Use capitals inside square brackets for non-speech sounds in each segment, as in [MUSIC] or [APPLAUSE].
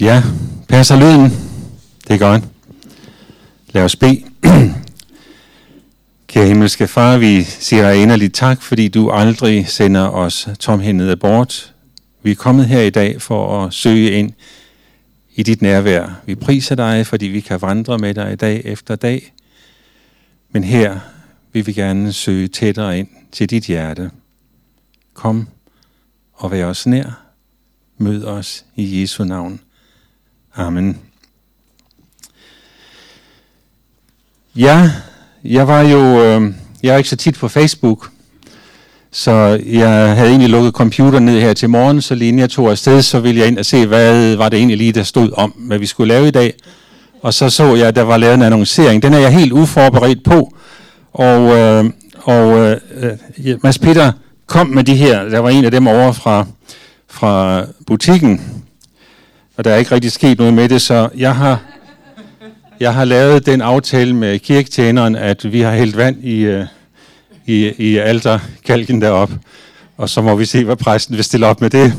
Ja, passer lyden? Det er godt. Lad os bede. Kære himmelske far, vi siger dig inderligt tak, fordi du aldrig sender os tomhændet bort. Vi er kommet her i dag for at søge ind i dit nærvær. Vi priser dig, fordi vi kan vandre med dig dag efter dag. Men her vil vi gerne søge tættere ind til dit hjerte. Kom og vær os nær. Mød os i Jesu navn. Amen. Ja, jeg var jo, øh, jeg er ikke så tit på Facebook, så jeg havde egentlig lukket computeren ned her til morgen, så lige inden jeg tog afsted, så ville jeg ind og se, hvad var det egentlig lige, der stod om, hvad vi skulle lave i dag. Og så så jeg, at der var lavet en annoncering. Den er jeg helt uforberedt på. Og, øhm, øh, og øh, Mads Peter kom med de her, der var en af dem over fra, fra butikken, og der er ikke rigtig sket noget med det, så jeg har, jeg har lavet den aftale med kirketjeneren, at vi har hældt vand i, øh, i, i alterkalken derop, og så må vi se, hvad præsten vil stille op med det.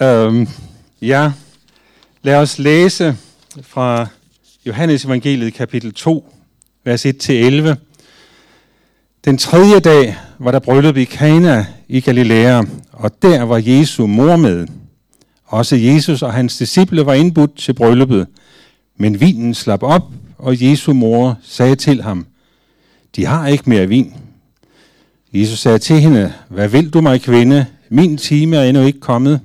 øhm, ja, lad os læse fra Johannes evangeliet kapitel 2, vers 1-11. Den tredje dag var der bryllup i Kana i Galilea, og der var Jesu mor med. Også Jesus og hans disciple var indbudt til brylluppet, men vinen slap op, og Jesu mor sagde til ham, de har ikke mere vin. Jesus sagde til hende, hvad vil du mig kvinde? Min time er endnu ikke kommet.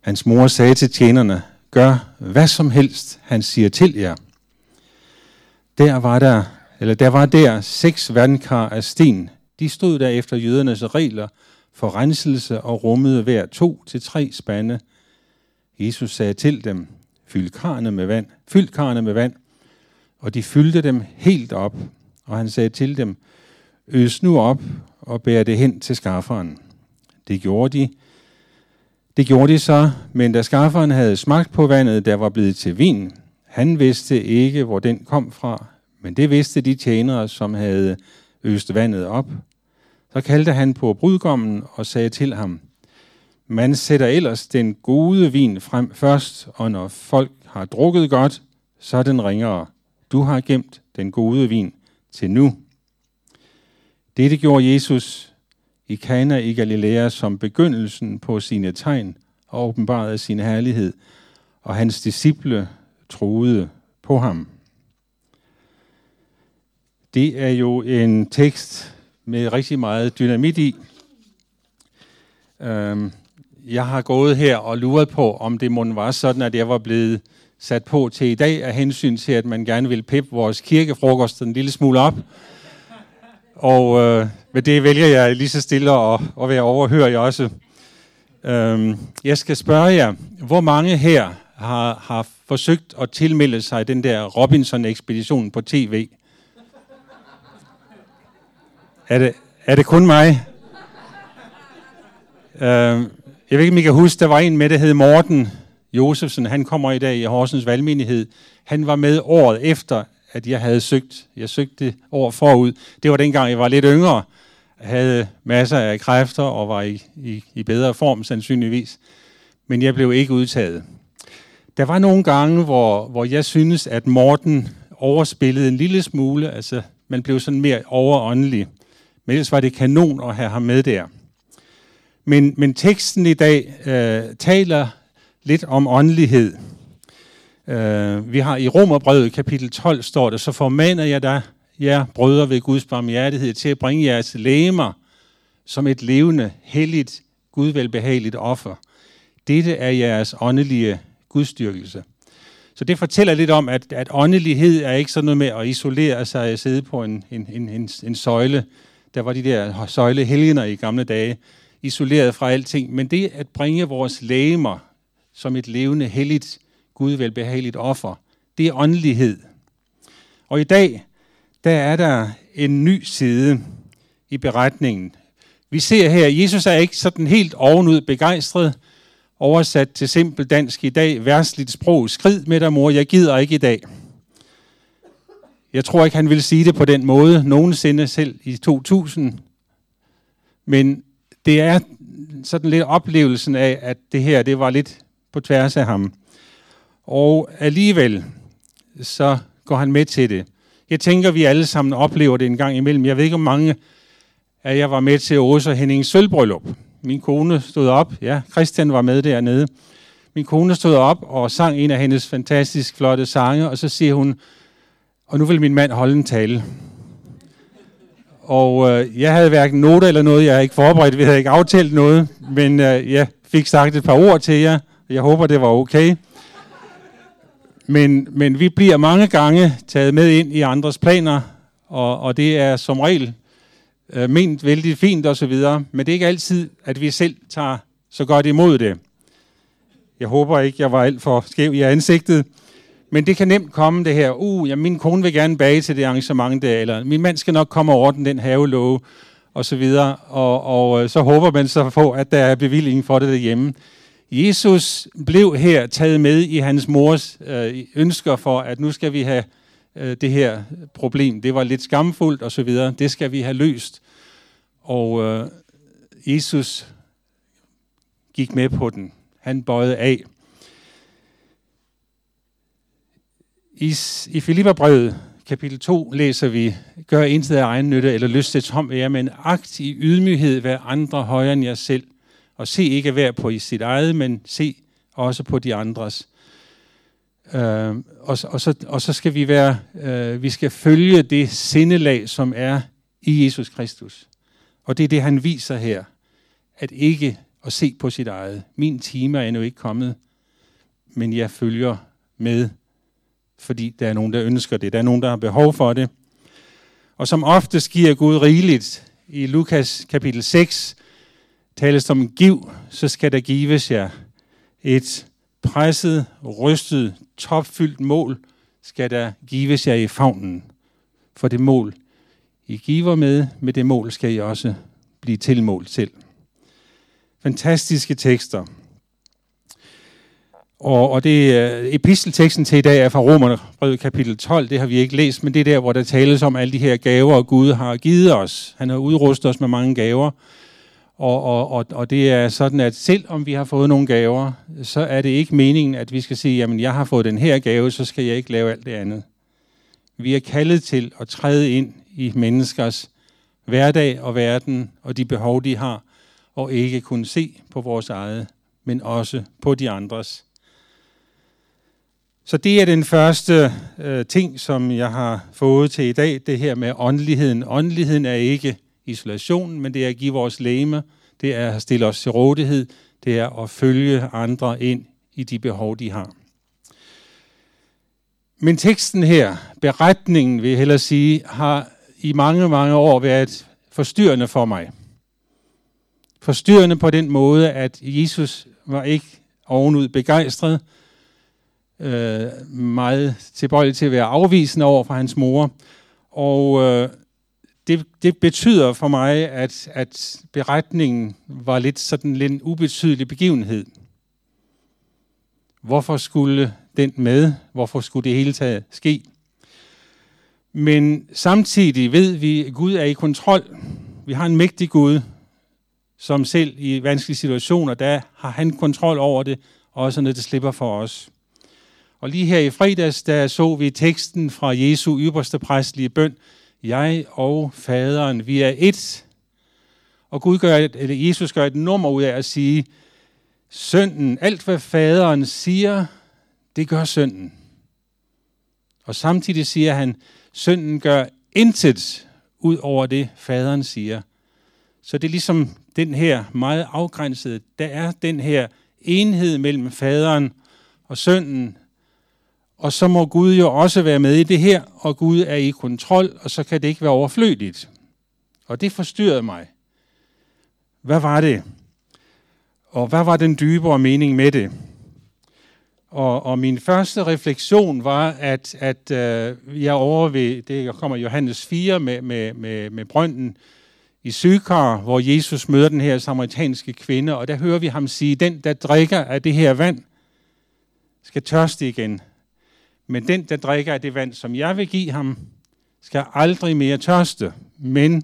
Hans mor sagde til tjenerne, gør hvad som helst, han siger til jer. Der var der, eller der var der seks vandkar af sten. De stod der efter jødernes regler, for renselse og rummede hver to til tre spande. Jesus sagde til dem, fyld karne med vand, fyld karne med vand, og de fyldte dem helt op, og han sagde til dem, øs nu op og bær det hen til skafferen. Det gjorde de. Det gjorde de så, men da skafferen havde smagt på vandet, der var blevet til vin, han vidste ikke, hvor den kom fra, men det vidste de tjenere, som havde øst vandet op. Så kaldte han på brudgommen og sagde til ham, man sætter ellers den gode vin frem først, og når folk har drukket godt, så er den ringere. Du har gemt den gode vin til nu. Dette gjorde Jesus i Kana i Galilea som begyndelsen på sine tegn og åbenbarede sin herlighed, og hans disciple troede på ham. Det er jo en tekst, med rigtig meget dynamit i. Øhm, jeg har gået her og luret på, om det måtte var sådan, at jeg var blevet sat på til i dag af hensyn til, at man gerne vil pippe vores kirkefrokost en lille smule op. Og øh, med det vælger jeg lige så stille at, at være overhører jeg også. Øhm, jeg skal spørge jer, hvor mange her har, har forsøgt at tilmelde sig den der Robinson-ekspedition på tv? Er det, er det kun mig? Uh, jeg ved ikke, om I kan huske, der var en med, der hed Morten Josefsen. Han kommer i dag i Horsens Valgmenighed. Han var med året efter, at jeg havde søgt. Jeg søgte år forud. Det var dengang, jeg var lidt yngre. Havde masser af kræfter og var i, i, i bedre form sandsynligvis. Men jeg blev ikke udtaget. Der var nogle gange, hvor, hvor jeg synes, at Morten overspillede en lille smule. Altså, man blev sådan mere overåndelig. Men ellers var det kanon at have ham med der. Men, men teksten i dag øh, taler lidt om åndelighed. Øh, vi har i Romerbrevet kapitel 12 står det, så formaner jeg dig, jer brødre ved Guds barmhjertighed, til at bringe jeres læmer som et levende, helligt, gudvelbehageligt offer. Dette er jeres åndelige gudstyrkelse. Så det fortæller lidt om, at, at åndelighed er ikke sådan noget med at isolere sig og sidde på en, en, en, en, en søjle, der var de der søjlehelgener i gamle dage, isoleret fra alting. Men det at bringe vores lægemer som et levende, helligt, gudvelbehageligt offer, det er åndelighed. Og i dag, der er der en ny side i beretningen. Vi ser her, at Jesus er ikke sådan helt ovenud begejstret, oversat til simpel dansk i dag, værsligt sprog, skrid med dig mor, jeg gider ikke i dag. Jeg tror ikke, han ville sige det på den måde nogensinde selv i 2000. Men det er sådan lidt oplevelsen af, at det her det var lidt på tværs af ham. Og alligevel, så går han med til det. Jeg tænker, vi alle sammen oplever det en gang imellem. Jeg ved ikke, om mange af jer var med til Åse og Hennings sølvbryllup. Min kone stod op. Ja, Christian var med dernede. Min kone stod op og sang en af hendes fantastisk flotte sange, og så siger hun, og nu vil min mand holde en tale. Og øh, jeg havde hverken noter eller noget, jeg havde ikke forberedt, vi havde ikke aftalt noget, men øh, jeg fik sagt et par ord til jer. Jeg håber, det var okay. Men, men vi bliver mange gange taget med ind i andres planer, og, og det er som regel øh, ment vældig fint osv., men det er ikke altid, at vi selv tager så godt imod det. Jeg håber ikke, jeg var alt for skæv i ansigtet. Men det kan nemt komme det her, uh, ja, min kone vil gerne bage til det arrangement der, eller min mand skal nok komme og ordne den havelåge, og så videre. Og, og øh, så håber man så på, at der er bevilling for det derhjemme. Jesus blev her taget med i hans mors øh, ønsker for, at nu skal vi have øh, det her problem. Det var lidt skamfuldt og så videre. Det skal vi have løst. Og øh, Jesus gik med på den. Han bøjede af. I, i Filipperbrevet, kapitel 2, læser vi, gør intet af egen nytte eller lyst til tom være, men agt i ydmyghed hver andre højere end jer selv, og se ikke hver på i sit eget, men se også på de andres. Øh, og, og, så, og så skal vi være, øh, vi skal følge det sindelag, som er i Jesus Kristus. Og det er det, han viser her. At ikke at se på sit eget. Min time er endnu ikke kommet, men jeg følger med fordi der er nogen, der ønsker det. Der er nogen, der har behov for det. Og som ofte giver Gud rigeligt. I Lukas kapitel 6 tales der om giv, så skal der gives jer et presset, rystet, topfyldt mål, skal der gives jer i favnen. For det mål, I giver med, med det mål skal I også blive tilmålt til. Fantastiske tekster. Og, og det øh, epistelteksten til i dag er fra Romerbrevet kapitel 12. Det har vi ikke læst, men det er der, hvor der tales om alle de her gaver, Gud har givet os. Han har udrustet os med mange gaver. Og, og, og, og det er sådan, at selvom vi har fået nogle gaver, så er det ikke meningen, at vi skal sige, jamen jeg har fået den her gave, så skal jeg ikke lave alt det andet. Vi er kaldet til at træde ind i menneskers hverdag og verden og de behov, de har, og ikke kun se på vores eget, men også på de andres. Så det er den første øh, ting, som jeg har fået til i dag, det her med åndeligheden. Åndeligheden er ikke isolation, men det er at give vores læme, det er at stille os til rådighed, det er at følge andre ind i de behov, de har. Men teksten her, beretningen vil jeg hellere sige, har i mange, mange år været forstyrrende for mig. Forstyrrende på den måde, at Jesus var ikke ovenud begejstret, øh, meget tilbøjelig til at være afvisende over for hans mor. Og øh, det, det betyder for mig, at, at beretningen var lidt sådan lidt en ubetydelig begivenhed. Hvorfor skulle den med? Hvorfor skulle det hele taget ske? Men samtidig ved vi, at Gud er i kontrol. Vi har en mægtig Gud, som selv i vanskelige situationer, der har han kontrol over det, også når det slipper for os. Og lige her i fredags, der så vi teksten fra Jesu ypperste præstlige bøn. Jeg og faderen, vi er et. Og Gud gør, eller Jesus gør et nummer ud af at sige, sønnen, alt hvad faderen siger, det gør sønnen. Og samtidig siger han, sønnen gør intet ud over det, faderen siger. Så det er ligesom den her meget afgrænsede, der er den her enhed mellem faderen og sønnen, og så må Gud jo også være med i det her, og Gud er i kontrol, og så kan det ikke være overflødigt. Og det forstyrrede mig. Hvad var det? Og hvad var den dybere mening med det? Og, og min første refleksion var, at, at øh, jeg over ved, det kommer Johannes 4 med, med, med, med brønden i Sykar, hvor Jesus møder den her samaritanske kvinde, og der hører vi ham sige, den der drikker af det her vand, skal tørste igen. Men den, der drikker af det vand, som jeg vil give ham, skal aldrig mere tørste, men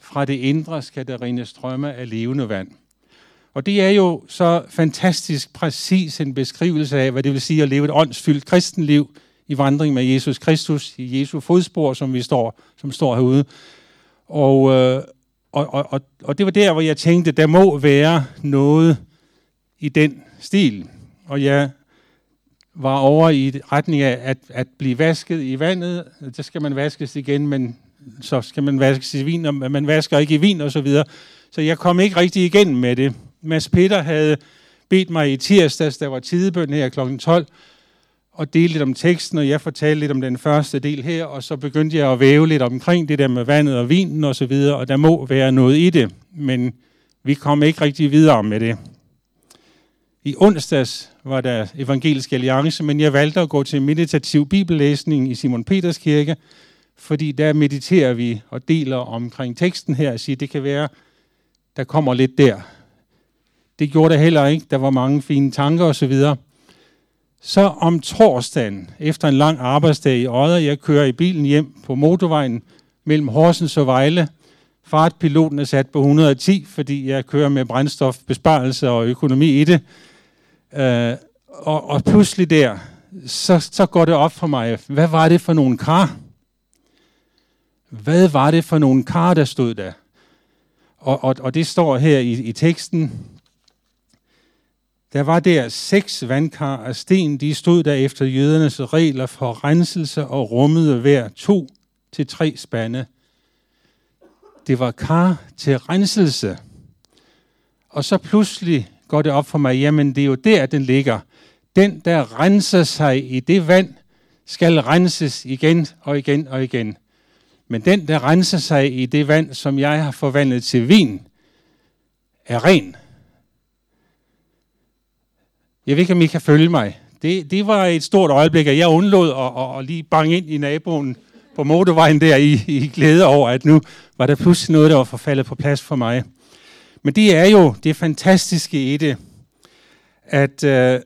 fra det indre skal der rinde strømme af levende vand. Og det er jo så fantastisk præcis en beskrivelse af, hvad det vil sige at leve et åndsfyldt kristenliv i vandring med Jesus Kristus, i Jesu fodspor, som vi står, som står herude. Og, øh, og, og, og, og det var der, hvor jeg tænkte, der må være noget i den stil. Og jeg var over i retning af at, at blive vasket i vandet. Der skal man vaskes igen, men så skal man vaskes i vin, og man vasker ikke i vin og så videre. Så jeg kom ikke rigtig igen med det. Mads Peter havde bedt mig i tirsdags, der var tidebøn her kl. 12, og dele lidt om teksten, og jeg fortalte lidt om den første del her, og så begyndte jeg at væve lidt omkring det der med vandet og vinen og så videre, og der må være noget i det, men vi kom ikke rigtig videre med det. I onsdags var der evangelisk alliance, men jeg valgte at gå til meditativ bibellæsning i Simon Peters kirke, fordi der mediterer vi og deler omkring teksten her og siger, det kan være, der kommer lidt der. Det gjorde der heller ikke. Der var mange fine tanker osv. Så, så om torsdagen, efter en lang arbejdsdag i Odder, jeg kører i bilen hjem på motorvejen mellem Horsens og Vejle. Fartpiloten er sat på 110, fordi jeg kører med brændstofbesparelse og økonomi i det. Øh, og, og pludselig der, så, så går det op for mig, hvad var det for nogle kar? Hvad var det for nogle kar, der stod der? Og, og, og det står her i, i teksten. Der var der seks vandkar af sten, de stod der efter jødernes regler for renselse og rummede hver to til tre spande. Det var kar til renselse. Og så pludselig går det op for mig, jamen det er jo der, den ligger. Den, der renser sig i det vand, skal renses igen og igen og igen. Men den, der renser sig i det vand, som jeg har forvandlet til vin, er ren. Jeg ved ikke, om I kan følge mig. Det, det var et stort øjeblik, at jeg undlod at, at, at lige bange ind i naboen på motorvejen der i, i glæde over, at nu var der pludselig noget, der var forfaldet på plads for mig. Men det er jo det fantastiske i det, at, øh,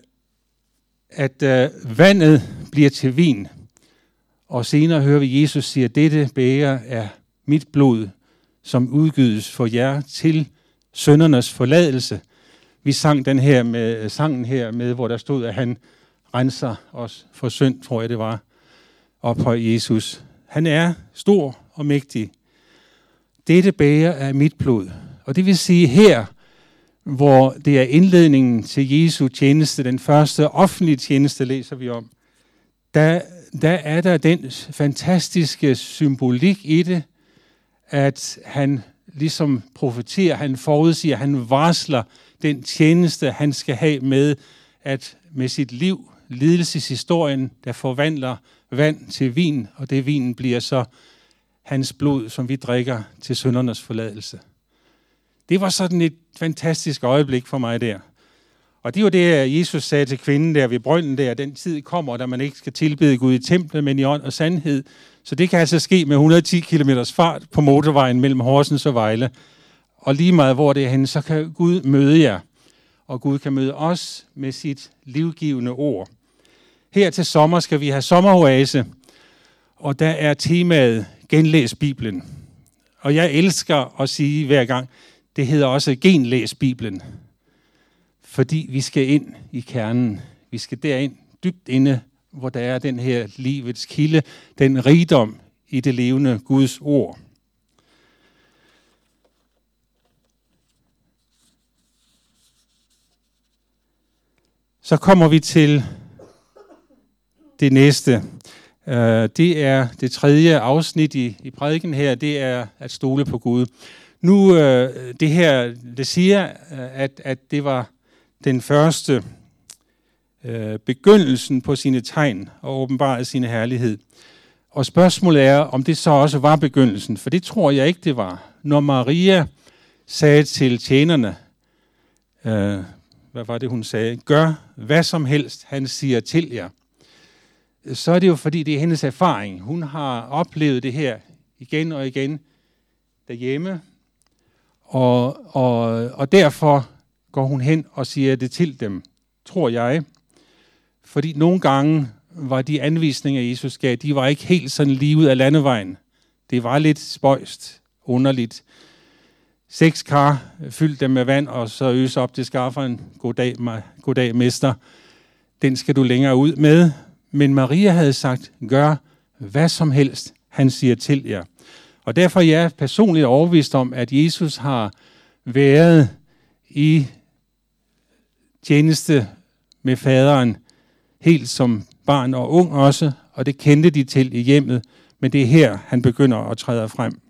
at øh, vandet bliver til vin. Og senere hører vi Jesus sige, at dette bæger er mit blod, som udgydes for jer til søndernes forladelse. Vi sang den her med, sangen her med, hvor der stod, at han renser os for synd, tror jeg det var, op på Jesus. Han er stor og mægtig. Dette bæger er mit blod. Og det vil sige her, hvor det er indledningen til Jesu tjeneste, den første offentlige tjeneste, læser vi om, der der er der den fantastiske symbolik i det, at han ligesom profeterer, han forudsiger, han varsler den tjeneste, han skal have med, at med sit liv, lidelseshistorien, der forvandler vand til vin, og det vin bliver så hans blod, som vi drikker til søndernes forladelse. Det var sådan et fantastisk øjeblik for mig der. Og det var det, Jesus sagde til kvinden der ved brønden der, den tid kommer, da man ikke skal tilbede Gud i templet, men i ånd og sandhed. Så det kan altså ske med 110 km fart på motorvejen mellem Horsens og Vejle. Og lige meget hvor det er henne, så kan Gud møde jer. Og Gud kan møde os med sit livgivende ord. Her til sommer skal vi have sommeroase, og der er temaet Genlæs Bibelen. Og jeg elsker at sige hver gang, det hedder også Genlæs Bibelen fordi vi skal ind i kernen. Vi skal derind, dybt inde, hvor der er den her livets kilde, den rigdom i det levende Guds ord. Så kommer vi til det næste. Øh, det er det tredje afsnit i, i prædiken her, det er at stole på Gud. Nu, øh, det her, det siger, øh, at, at det var den første øh, begyndelsen på sine tegn og åbenbarede sin herlighed. Og spørgsmålet er, om det så også var begyndelsen, for det tror jeg ikke, det var. Når Maria sagde til tjenerne, øh, hvad var det, hun sagde? Gør hvad som helst, han siger til jer. Så er det jo, fordi det er hendes erfaring. Hun har oplevet det her igen og igen derhjemme, og, og, og derfor går hun hen og siger det til dem, tror jeg. Fordi nogle gange var de anvisninger, Jesus gav, de var ikke helt sådan lige ud af landevejen. Det var lidt spøjst, underligt. seks kar, fyld dem med vand, og så øs op til skafferen. Goddag, goddag, mester. Den skal du længere ud med. Men Maria havde sagt, gør hvad som helst, han siger til jer. Og derfor er jeg personligt overbevist om, at Jesus har været i tjeneste med faderen, helt som barn og ung også, og det kendte de til i hjemmet, men det er her, han begynder at træde frem.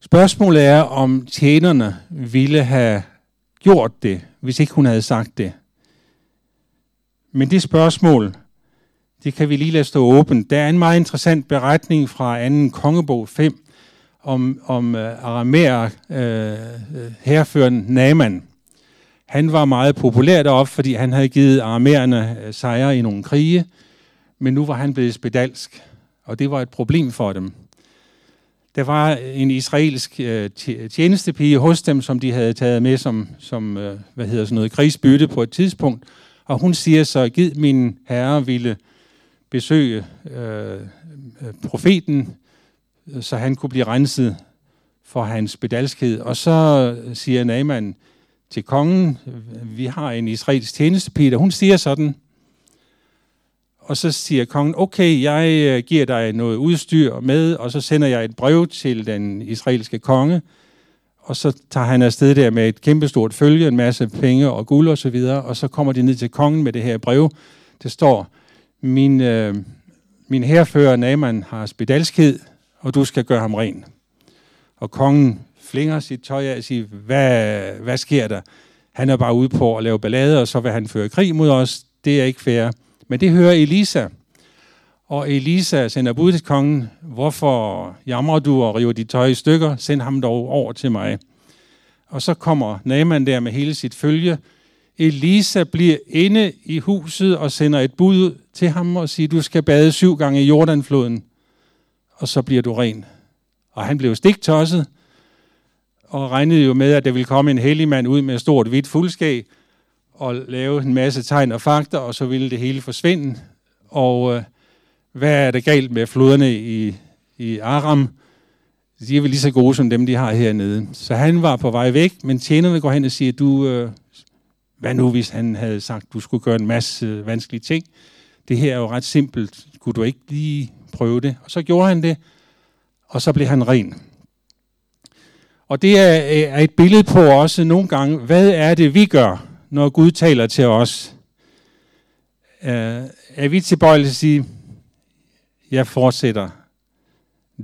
Spørgsmålet er, om tjenerne ville have gjort det, hvis ikke hun havde sagt det. Men det spørgsmål, det kan vi lige lade stå åbent. Der er en meget interessant beretning fra 2. kongebog 5 om, om øh, uh, aramæer uh, øh, øh, herføren Naaman. Han var meget populær deroppe, fordi han havde givet aramæerne uh, sejre i nogle krige, men nu var han blevet spedalsk, og det var et problem for dem. Der var en israelsk uh, tjenestepige hos dem, som de havde taget med som, som uh, hvad hedder sådan noget, krigsbytte på et tidspunkt, og hun siger så, giv min herre ville besøge øh, øh, profeten, så han kunne blive renset for hans bedalskhed. Og så siger Naaman til kongen, vi har en israelsk tjenestepige, hun siger sådan, og så siger kongen, okay, jeg øh, giver dig noget udstyr med, og så sender jeg et brev til den israelske konge, og så tager han afsted der med et kæmpestort følge, en masse penge og guld og så videre, og så kommer de ned til kongen med det her brev. Det står, min, øh, min herfører Naaman har spedalskhed, og du skal gøre ham ren. Og kongen flinger sit tøj af og siger, hvad, hvad sker der? Han er bare ude på at lave ballade, og så vil han føre krig mod os. Det er ikke fair. Men det hører Elisa. Og Elisa sender bud til kongen, hvorfor jamrer du og river dit tøj i stykker? Send ham dog over til mig. Og så kommer Naaman der med hele sit følge. Elisa bliver inde i huset og sender et bud til ham og siger, du skal bade syv gange i Jordanfloden, og så bliver du ren. Og han blev stiktosset, og regnede jo med, at der ville komme en hellig mand ud med stort hvidt fuldskæg, og lave en masse tegn og fakta, og så ville det hele forsvinde. Og øh, hvad er der galt med floderne i, i Aram? De er vel lige så gode som dem, de har hernede. Så han var på vej væk, men tjenerne går hen og siger, du, øh, hvad nu hvis han havde sagt, du skulle gøre en masse vanskelige ting? Det her er jo ret simpelt. Kunne du ikke lige prøve det? Og så gjorde han det, og så blev han ren. Og det er, er et billede på også nogle gange, hvad er det, vi gør, når Gud taler til os? Er, er vi tilbøjelige til at sige, jeg fortsætter.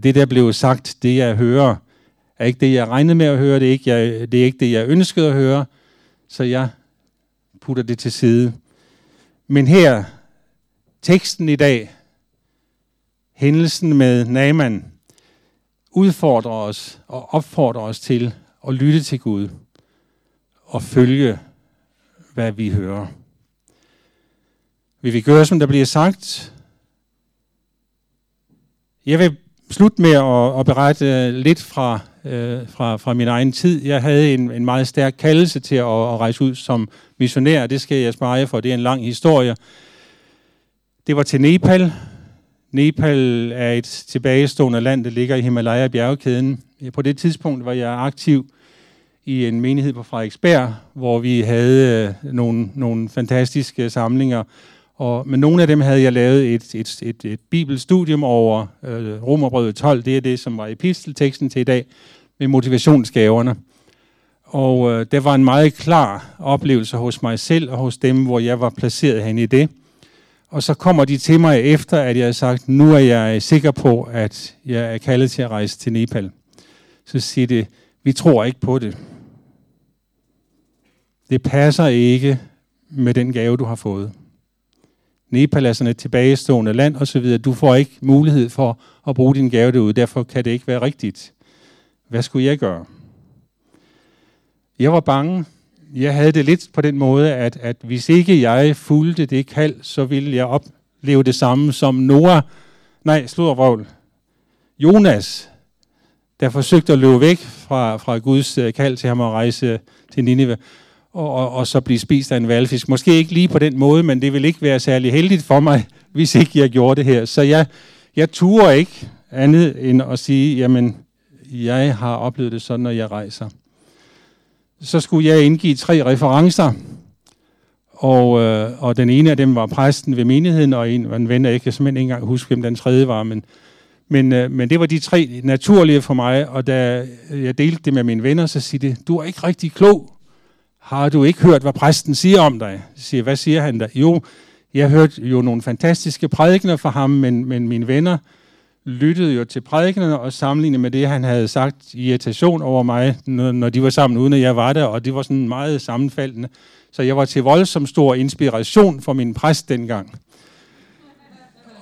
Det, der blev sagt, det jeg hører, er ikke det, jeg regnede med at høre, det er ikke, jeg, det er ikke det, jeg ønskede at høre, så jeg putter det til side. Men her, teksten i dag, hændelsen med Naaman, udfordrer os og opfordrer os til at lytte til Gud og følge, hvad vi hører. Vil vi gøre, som der bliver sagt, jeg vil slutte med at, at berette lidt fra, øh, fra, fra min egen tid. Jeg havde en, en meget stærk kaldelse til at, at rejse ud som missionær. Det skal jeg spare jer for. Det er en lang historie. Det var til Nepal. Nepal er et tilbagestående land, der ligger i Himalaya-bjergkæden. På det tidspunkt var jeg aktiv i en menighed på Frederiksberg, hvor vi havde øh, nogle, nogle fantastiske samlinger og men nogle af dem havde jeg lavet et, et, et, et bibelstudium over øh, Romerbrevet 12. Det er det, som var epistelteksten til i dag, med motivationsgaverne. Og øh, der var en meget klar oplevelse hos mig selv og hos dem, hvor jeg var placeret hen i det. Og så kommer de til mig efter, at jeg har sagt, nu er jeg sikker på, at jeg er kaldet til at rejse til Nepal. Så siger det, vi tror ikke på det. Det passer ikke med den gave, du har fået. Nepal er sådan et tilbagestående land osv. Du får ikke mulighed for at bruge din gave derude, derfor kan det ikke være rigtigt. Hvad skulle jeg gøre? Jeg var bange. Jeg havde det lidt på den måde, at, at hvis ikke jeg fulgte det kald, så ville jeg opleve det samme som Noah, nej, sluddervrøvl, Jonas, der forsøgte at løbe væk fra, fra Guds øh, kald til ham at rejse til Nineveh og, og, og så blive spist af en valfisk. Måske ikke lige på den måde, men det vil ikke være særlig heldigt for mig, [LAUGHS] hvis ikke jeg gjorde det her. Så jeg, jeg turer ikke andet end at sige, jamen, jeg har oplevet det sådan, når jeg rejser. Så skulle jeg indgive tre referencer, og, øh, og den ene af dem var præsten ved menigheden, og en var en ven, jeg kan simpelthen ikke engang huske, hvem den tredje var, men, men, øh, men det var de tre naturlige for mig, og da jeg delte det med mine venner, så siger det, du er ikke rigtig klog. Har du ikke hørt, hvad præsten siger om dig? Jeg siger, hvad siger han da? Jo, jeg hørte jo nogle fantastiske prædikener fra ham, men, men mine venner lyttede jo til prædikenerne og sammenlignede med det, han havde sagt i irritation over mig, når, når de var sammen, uden at jeg var der, og det var sådan meget sammenfaldende. Så jeg var til voldsom stor inspiration for min præst dengang.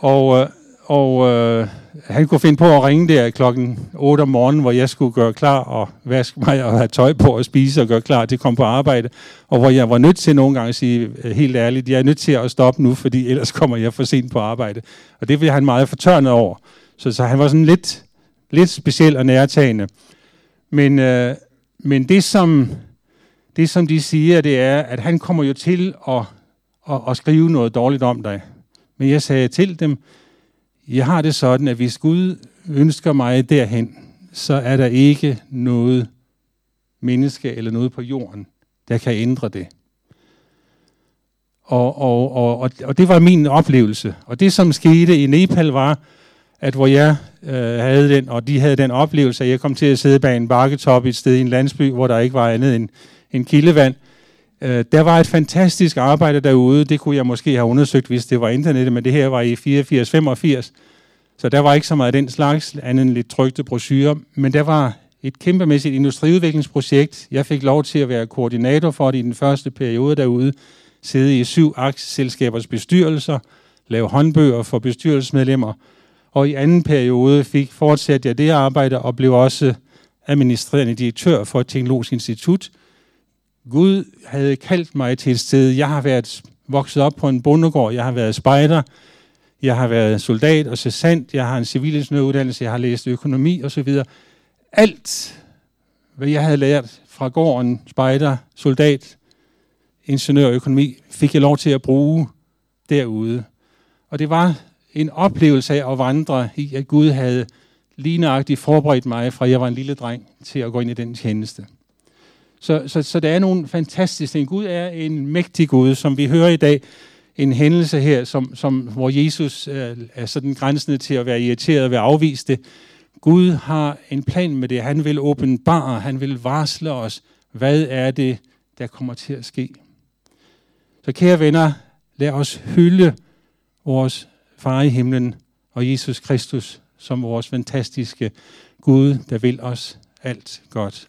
Og, øh, og øh, han kunne finde på at ringe der klokken 8 om morgenen, hvor jeg skulle gøre klar og vaske mig og have tøj på og spise og gøre klar til at komme på arbejde. Og hvor jeg var nødt til nogle gange at sige, øh, helt ærligt, jeg er nødt til at stoppe nu, fordi ellers [LAUGHS] kommer jeg for sent på arbejde. Og det blev han meget fortørnet over. Så, så han var sådan lidt, lidt speciel og nærtagende. Men, øh, men det, som, det, som de siger, det er, at han kommer jo til at, at, at skrive noget dårligt om dig. Men jeg sagde til dem, jeg har det sådan, at hvis Gud ønsker mig derhen, så er der ikke noget menneske eller noget på jorden, der kan ændre det. Og, og, og, og det var min oplevelse. Og det, som skete i Nepal, var, at hvor jeg øh, havde den, og de havde den oplevelse, at jeg kom til at sidde bag en bakketop i et sted i en landsby, hvor der ikke var andet end, end kildevand. Øh, Øh, der var et fantastisk arbejde derude. Det kunne jeg måske have undersøgt, hvis det var internettet, men det her var i 84-85. Så der var ikke så meget af den slags, andet end lidt trygte brochurer. Men der var et kæmpemæssigt industriudviklingsprojekt. Jeg fik lov til at være koordinator for det i den første periode derude. Sidde i syv aktieselskabers bestyrelser, lave håndbøger for bestyrelsesmedlemmer. Og i anden periode fik fortsat jeg det arbejde og blev også administrerende direktør for et teknologisk institut. Gud havde kaldt mig til et sted. Jeg har været vokset op på en bondegård. Jeg har været spejder. Jeg har været soldat og sergeant. Jeg har en civilingeniøruddannelse. Jeg har læst økonomi osv. Alt, hvad jeg havde lært fra gården, spejder, soldat, ingeniør og økonomi, fik jeg lov til at bruge derude. Og det var en oplevelse af at vandre i, at Gud havde ligneragtigt forberedt mig, fra jeg var en lille dreng, til at gå ind i den tjeneste. Så, så, så der er nogle fantastiske ting. Gud er en mægtig Gud, som vi hører i dag. En hændelse her, som, som, hvor Jesus øh, er sådan grænsende til at være irriteret ved være afvist det. Gud har en plan med det. Han vil åbenbare, han vil varsle os, hvad er det, der kommer til at ske. Så kære venner, lad os hylde vores far i himlen og Jesus Kristus som vores fantastiske Gud, der vil os alt godt.